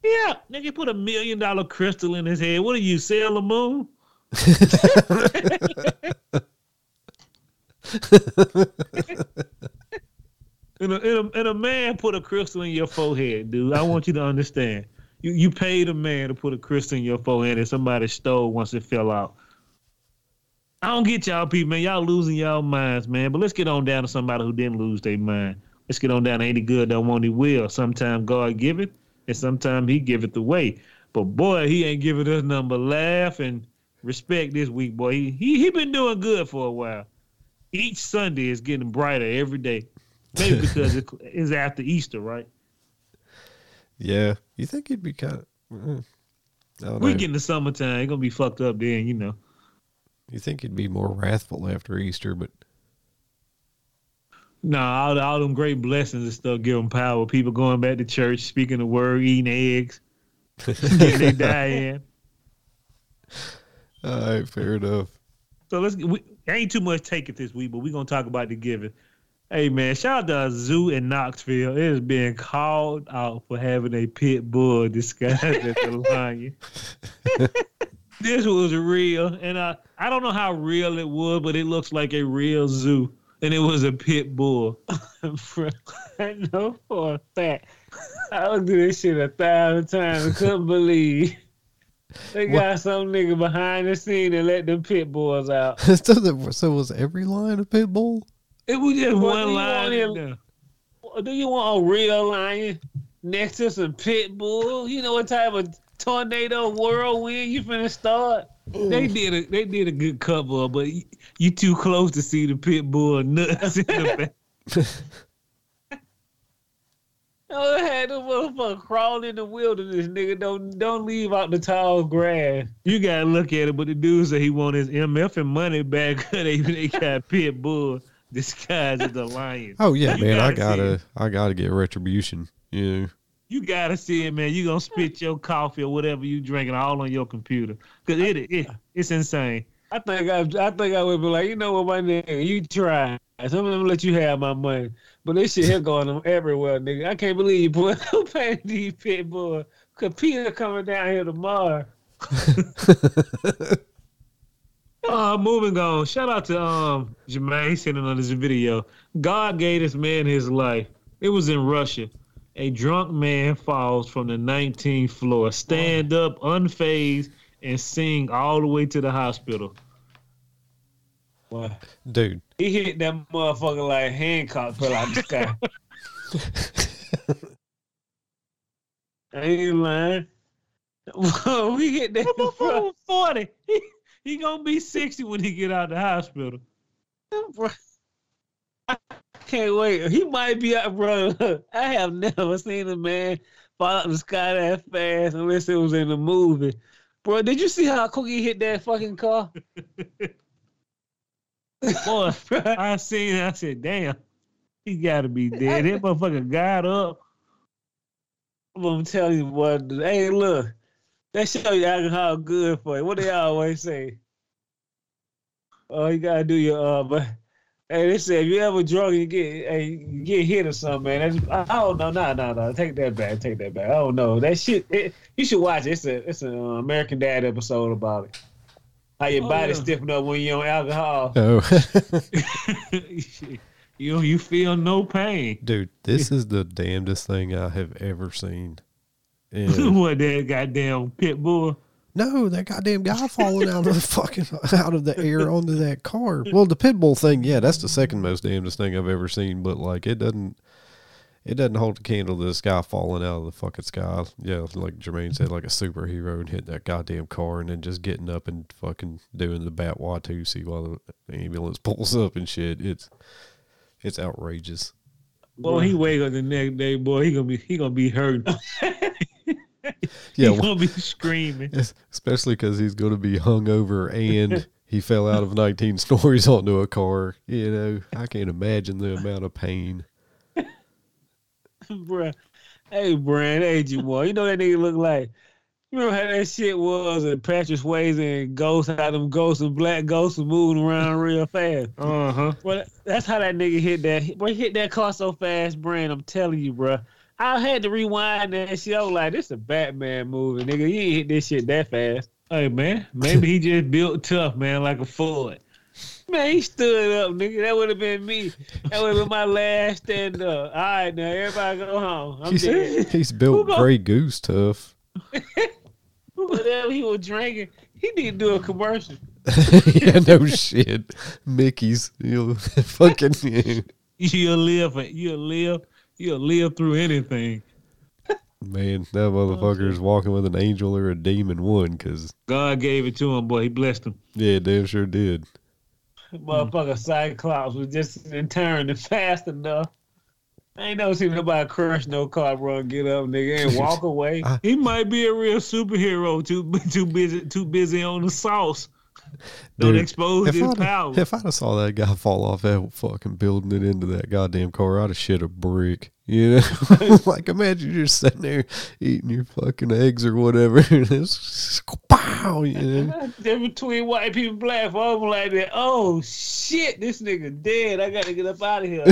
Yeah, nigga, put a million dollar crystal in his head. What are you, Sailor Moon? and, a, and, a, and a man put a crystal in your forehead, dude. I want you to understand. You you paid a man to put a crystal in your forehead and somebody stole once it fell out. I don't get y'all people, man. Y'all losing y'all minds, man. But let's get on down to somebody who didn't lose their mind. Let's get on down to ain't he good, don't want he will. Sometimes God give it, and sometimes he give it away. But boy, he ain't giving us nothing but laugh and respect this week, boy. He, he he been doing good for a while. Each Sunday is getting brighter every day. Maybe because it's after Easter, right? Yeah, you think he'd be kind of? Mm, We get in the summertime, it's gonna be fucked up then, you know. You think he'd be more wrathful after Easter, but Nah, all, all them great blessings and stuff give them power. People going back to church, speaking the word, eating eggs. They die in. All right, fair enough. So let's. We, ain't too much take it this week, but we're gonna talk about the giving. Hey man, shout out to zoo in Knoxville. It is being called out for having a pit bull disguised as a lion. this was real, and I I don't know how real it was, but it looks like a real zoo, and it was a pit bull. I know for a fact. I looked at this shit a thousand times. and couldn't believe they got some nigga behind the scene and let them pit bulls out. so, the, so was every lion a pit bull? It was just What do one you line. want in. Do you want a real lion next to some pit bull? You know what type of tornado whirlwind you finna start? They did a they did a good cover, but you, you too close to see the pit bull nuts in the back. Oh, I had the motherfucker crawl in the wilderness, nigga. Don't don't leave out the tall grass. You gotta look at it, but the dude said he want his MF and money back. 'cause they they got pit bull disguised as a lion. Oh yeah, You man, I gotta see gotta, I gotta get retribution. You know, You gotta see it, man. You gonna spit your coffee or whatever you drinking all on your computer, cause it, it it's insane. I think I, I think I would be like, you know what, my nigga, you try. Some of them let you have my money, but this shit here going on everywhere, nigga. I can't believe you put paying these pit bull. Cause Peter coming down here tomorrow. Uh, moving on. Shout out to um Jermaine sending on this video. God gave this man his life. It was in Russia. A drunk man falls from the 19th floor, stand up, unfazed, and sing all the way to the hospital. Boy, dude. he hit that motherfucker like Hancock fell out the sky. I ain't lying. we hit that. Motherfucker 40. He, he gonna be 60 when he get out of the hospital. Can't wait. He might be out, bro. I have never seen a man fall out the sky that fast unless it was in a movie. Bro, did you see how Cookie hit that fucking car? Boy, I seen it. I said, damn, he gotta be dead. That motherfucker got up. I'm telling you, boy. Hey, look, that show you alcohol good for you. What they always say? Oh, you gotta do your uh, but hey, they say if you ever drunk, you get hey, you get hit or something, man. That's, I don't know, no, no, no. Take that back, take that back. I don't know that shit. It, you should watch it. It's a it's an uh, American Dad episode about it. How your Oh, body yeah. stiffen up when you're on alcohol. Oh, you you feel no pain. dude, this is the damnedest thing I have ever seen. And what that goddamn pit bull? No, that goddamn guy falling out of the fucking out of the air onto that car. Well, the pit bull thing, yeah, that's the second most damnedest thing I've ever seen. But like, it doesn't, it doesn't hold a candle to this guy falling out of the fucking sky. Yeah, like Jermaine said, like a superhero and hitting that goddamn car and then just getting up and fucking doing the bat Watusi while the ambulance pulls up and shit. It's, it's outrageous. Boy, he wake up the next day, boy, he gonna be he gonna be hurt. Yeah, he gonna be screaming. Especially because he's going to be hungover and he fell out of 19 stories onto a car. You know, I can't imagine the amount of pain. Bruh. Hey, Brand, hey, you boy. You know that nigga look like. You remember how that shit was and Patrick Swayze and Ghost, how them ghosts and black ghosts was moving around real fast. Uh huh. Well, that's how that nigga hit that. Boy, he hit that car so fast, Brand. I'm telling you, bruh. I had to rewind that shit. I was like, this is a Batman movie, nigga. You ain't hit this shit that fast. Hey man, maybe he just built tough, man, like a Ford. Man, he stood up, nigga. That would have been me. That would have been my last stand up. All right, now everybody go home. I'm He's, dead. he's built Grey Goose tough. Whatever he was drinking, he need to do a commercial. yeah, no shit. Mickey's. You know, fucking. You'll live, you'll live, you'll live through anything. Man, that motherfucker is walking with an angel or a demon one because, God gave it to him, boy. He blessed him. yeah, damn sure did. Motherfucker Cyclops was just in turn and fast enough. I ain't never seen nobody crush no car, bro, and get up, nigga, and walk away. He might be a real superhero. Too too busy too busy on the sauce. Don't Dude, expose if his I'd, power. if I'd have saw that guy fall off that fucking building and into that goddamn car, I'd have shit a brick. You know, like imagine you're sitting there eating your fucking eggs or whatever, and it's pow. You know, Difference between white people black folks like that. Oh shit, this nigga dead. I gotta get up out of here.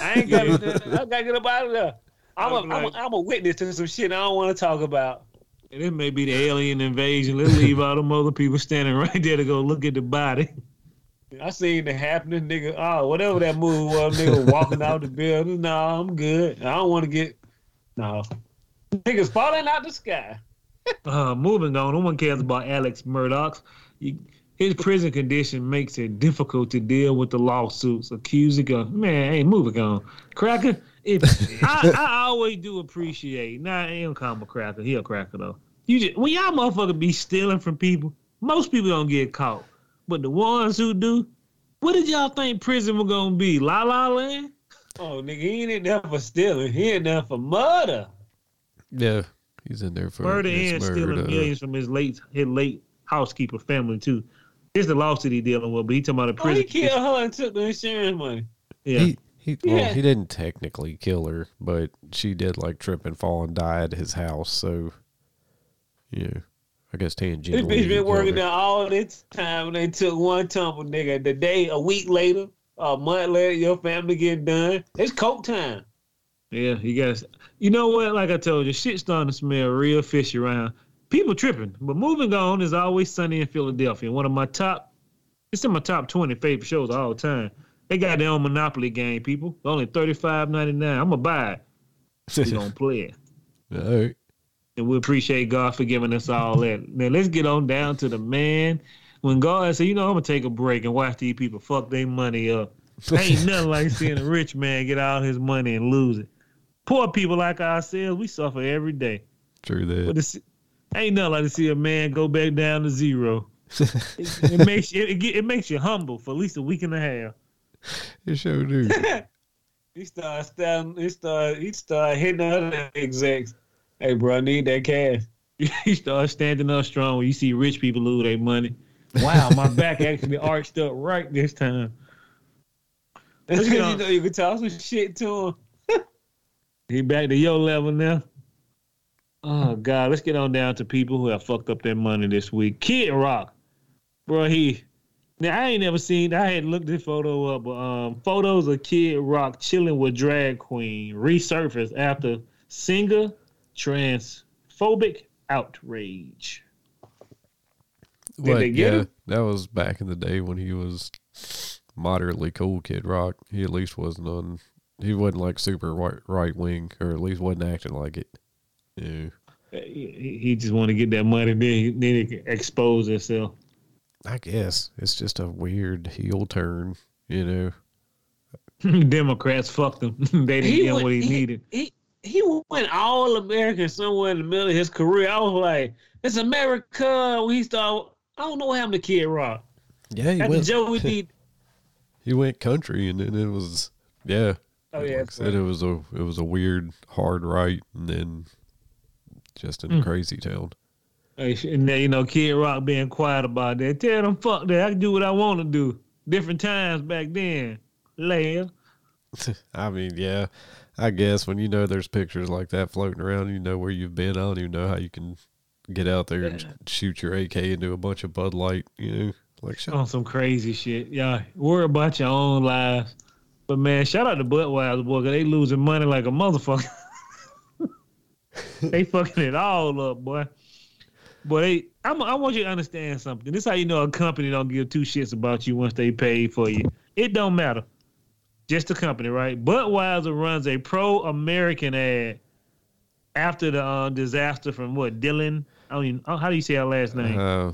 I ain't got. I gotta get up out of there. I'm a, I'm I'm, like- a, I'm a witness to some shit I don't want to talk about. And this may be the alien invasion. Let's leave all them other people standing right there to go look at the body. I seen it happening, nigga. Oh, whatever that move was, nigga walking out the building. No, I'm good. I don't want to get. No, niggas falling out the sky. Uh, moving on, no one cares about Alex Murdaugh. His prison condition makes it difficult to deal with the lawsuits accusing of man. Hey, moving on, Cracker. If I, I always do appreciate. Nah, he don't call him a cracker. He a cracker though. You just when y'all motherfucker be stealing from people, most people don't get caught, but the ones who do, what did y'all think prison was gonna be? La La Land? Oh, nigga, he ain't in there for stealing. He in there for murder. yeah, he's in there for murder his and murder. stealing millions from his late his late housekeeper family too. It's the lawsuit he dealing with, but he talking about a Oh, he prison. killed her and took the insurance money. yeah, He he well, Yeah. he didn't technically kill her, but she did like trip and fall and die at his house. So, yeah, I guess This tangentially. bitch he been working her. there all this time and they took one tumble, nigga. The day, a week later, a month later, your family get done. It's coke time. yeah. You guys, you know what? Like I told you, shit starting to smell real fishy around. People tripping, but moving on is always sunny in Philadelphia. One of my top, it's in my top twenty favorite shows of all time. They got their own Monopoly game, people. Only thirty five ninety nine. I'm gonna buy it. We gonna play it. All right. And we appreciate God for giving us all that. Now let's get on down to the man. When God said, you know, I'm gonna take a break and watch these people fuck their money up. Ain't nothing like seeing a rich man get all his money and lose it. Poor people like ourselves, we suffer every day. True But that. it's, ain't nothing like to see a man go back down to zero. It, it makes you, it, it makes you humble for at least a week and a half. It sure do. He started standing, he started, he started hitting other execs. Hey, bro, I need that cash. you start standing up strong when you see rich people lose their money. Wow, my back actually arched up right this time. That's get because on- you know you can talk some shit to him. He back to your level now. Oh God, let's get on down to people who have fucked up their money this week. Kid Rock, bro, he. Now I ain't never seen. I had looked this photo up, but um, photos of Kid Rock chilling with drag queen resurfaced after singer transphobic outrage. What, they get yeah, him? that was back in the day when he was moderately cool, Kid Rock. He at least wasn't on. He wasn't like super right, right wing, or at least wasn't acting like it. Yeah, He, he just wanted to get that money, then he, then he expose himself. I guess it's just a weird heel turn. You know, Democrats fucked him. they didn't get him what he needed. He, he went all American somewhere in the middle of his career. I was like, it's America. When he started, I don't know what happened to Kid Rock. yeah, he After went. Joey D. he went country, and then it was yeah. Oh, like yeah, I that's said, it was a it was a weird hard right, and then just in Mm. crazy town. Hey, And then, you know, Kid Rock being quiet about that. Tell them, fuck that. I can do what I want to do. Different times back then. Leia. I mean, yeah, I guess when you know there's pictures like that floating around, you know where you've been. I don't even know how you can get out there and shoot your AK into a bunch of Bud Light. You know, like shut On some crazy shit. Yeah, worry about your own lives. But man, shout out to Budweiser, boy, 'cause they losing money like a motherfucker. they fucking it all up, boy. They, I'm, I want you to understand something. This is how you know a company don't give two shits about you once they pay for you. It don't matter. Just the company, right? Budweiser runs a pro-American ad after the uh, disaster from what Dylan. I don't even. oh, How do you say our last name? uh,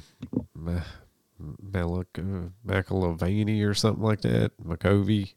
Ma- Malik, uh, or something like that. McCovey.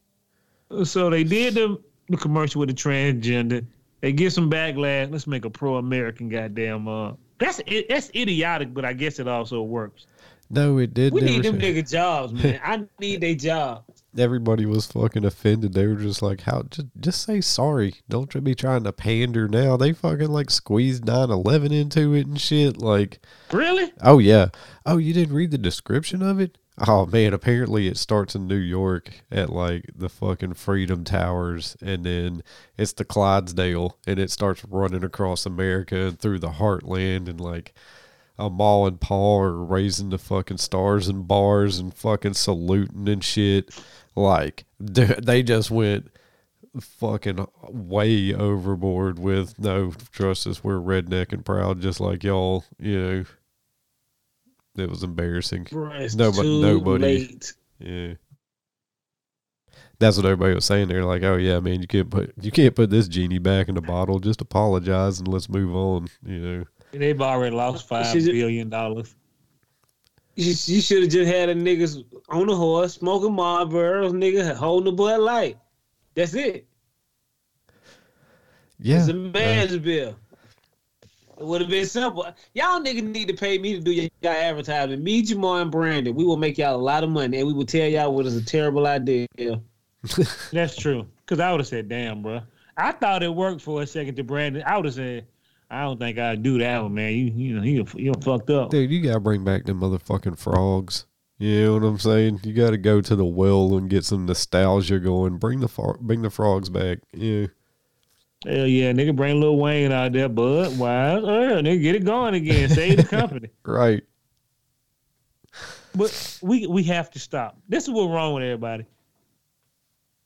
So they did the, the commercial with the transgender. They get some backlash. Let's make a pro-American goddamn. Uh, that's it, that's idiotic, but I guess it also works. No, it did We need them nigga jobs, man. I need they job. everybody was fucking offended. They were just like, "How? Just, just say sorry. Don't be trying to pander now." They fucking like squeezed 9-11 into it and shit. Like, Really? oh yeah, oh you didn't read the description of it? Oh man, apparently it starts in New York at like the fucking Freedom Towers, and then it's the Clydesdale, and it starts running across America and through the heartland, and like. a Amal and Paul are raising the fucking stars and bars and fucking saluting and shit. Like they they just went fucking way overboard with no trust us. We're redneck and proud, just like y'all. You know, it was embarrassing. Bruh, it's No, but too nobody- late. Yeah. That's what everybody was saying. They're like, "Oh yeah, man, you can't put you can't put this genie back in the bottle. Just apologize and let's move on." You know, They've already lost five She's a- billion dollars. You, you should have just had a niggas on the horse smoking Marlboros, nigga holding the Bud Light. That's it. yeah. It's a uh, man's bill. It would have been simple. Y'all niggas need to pay me to do y'all advertising. Me, Jamal, and Brandon. We will make y'all a lot of money, and we will tell y'all what is a terrible idea. That's true. Cause I would have said, "Damn, bro." I thought it worked for a second to Brandon. I would have said, "I don't think I'd do that one, man. You, you know, you, you fucked up." Dude, you gotta bring back them motherfucking frogs. You know what I'm saying? You gotta go to the well and get some nostalgia going. Bring the fro- bring the frogs back. Yeah. Hell yeah, nigga, bring Lil Wayne out there, bud. Why? Uh, nigga, get it going again. Save the company. Right. But we we have to stop. This is what's wrong with everybody.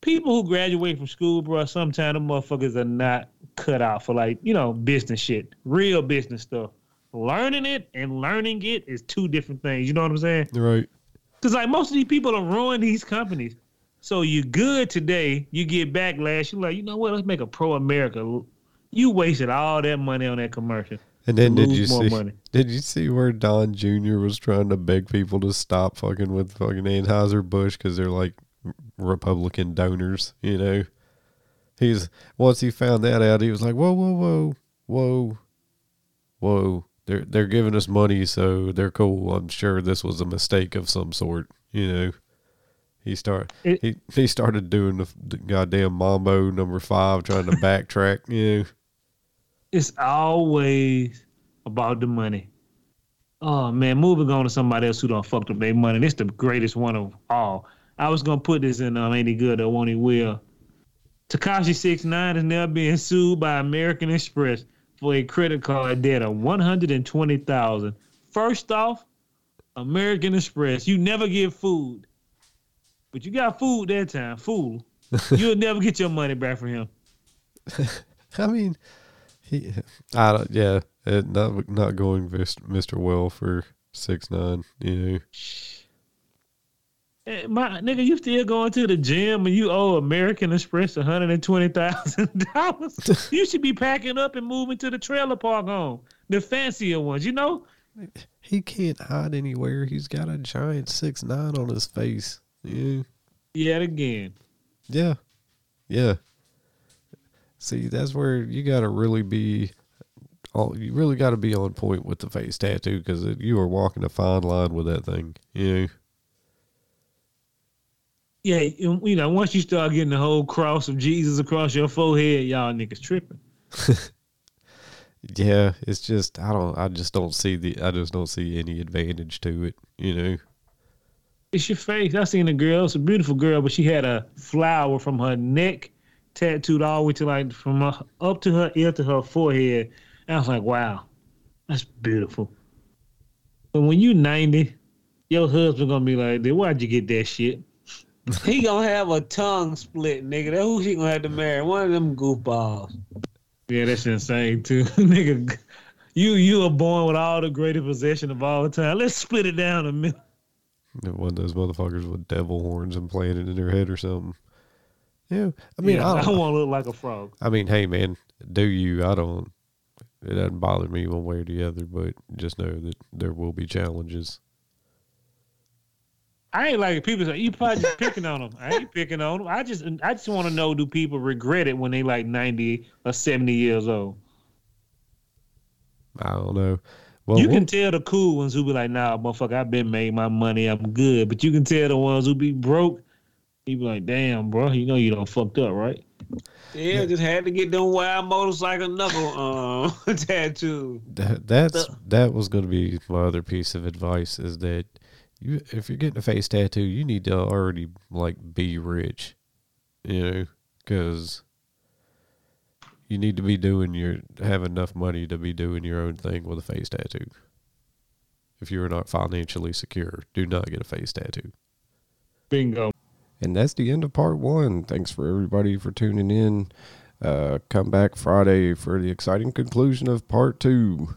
People who graduate from school, bro, sometimes the motherfuckers are not cut out for like, you know, business shit, real business stuff. Learning it and learning it is two different things. You know what I'm saying? Right. Because like most of these people are ruining these companies. So you good today, you get backlash. You're like, you know what? Let's make a pro America. You wasted all that money on that commercial. And then did you see? money. Did you see where Don Jr. was trying to beg people to stop fucking with fucking Anheuser Busch because they're like Republican donors? You know, he's once he found that out, he was like, "Whoa, whoa, whoa, whoa, whoa! They're they're giving us money, so they're cool. I'm sure this was a mistake of some sort." You know, he start It- he he started doing the, the goddamn Mambo number five, trying to backtrack. You know, It's always about the money. Oh man, moving on to somebody else who don't fucked up their money. This the greatest one of all. I was gonna put this in um, Ain't He Good or Won't He Will. Tekashi Six Nine is now being sued by American Express for a credit card debt of one hundred and twenty thousand. First off, American Express, you never get food, but you got food that time. Fool, you'll never get your money back from him. I mean, he, I don't, yeah, it, not not going Mr. Well for six nine. You know, Eh, My nigga, you still going to the gym and you owe American Express one hundred and twenty thousand dollars. You should be packing up and moving to the trailer park home, the fancier ones. You know, he can't hide anywhere. He's got a giant six nine on his face. Yeah, yet again. yeah, yeah. See, that's where you got to really be. All you really got to be on point with the face tattoo because you are walking a fine line with that thing. You know, Yeah, you you know, once you start getting the whole cross of Jesus across your forehead, y'all niggas tripping. yeah. It's just I don't. I just don't see the. I just don't see any advantage to it. You know. It's your face. I seen a girl. It's a beautiful girl, but she had a flower from her neck tattooed all the way to like from her, up to her ear to her forehead. And I was like, wow, that's beautiful. But when you 90, your husband gonna be like, "Dude, why'd you get that shit? He gonna have a tongue split, nigga. That who he gonna have to marry? One of them goofballs. Yeah, that's insane too, nigga. You you are born with all the greatest possession of all time. Let's split it down a minute. One of those motherfuckers with devil horns implanted in their head or something. Yeah, I mean, Yeah, I, I don't, want to look like a frog. I mean, hey man, do you? I don't. It doesn't bother me one way or the other, but just know that there will be challenges. I ain't like people say you probably just picking on them. I ain't picking on them. I just I just want to know do people regret it when they like ninety or seventy years old? I don't know. Well, you we'll- can tell the cool ones who be like, nah, motherfucker, I've been made my money, I'm good. But you can tell the ones who be broke, you be like, damn, bro, you know you don't fucked up, right? Yeah, just had to get them wild motorcycle knuckle um tattoo. that, that's that was going to be my other piece of advice is that you if you're getting a face tattoo, you need to already like be rich, you know, because you need to be doing your have enough money to be doing your own thing with a face tattoo. If you are not financially secure, do not get a face tattoo. Bingo. And that's the end of part one. Thanks for everybody for tuning in. Uh, come back Friday for the exciting conclusion of part two.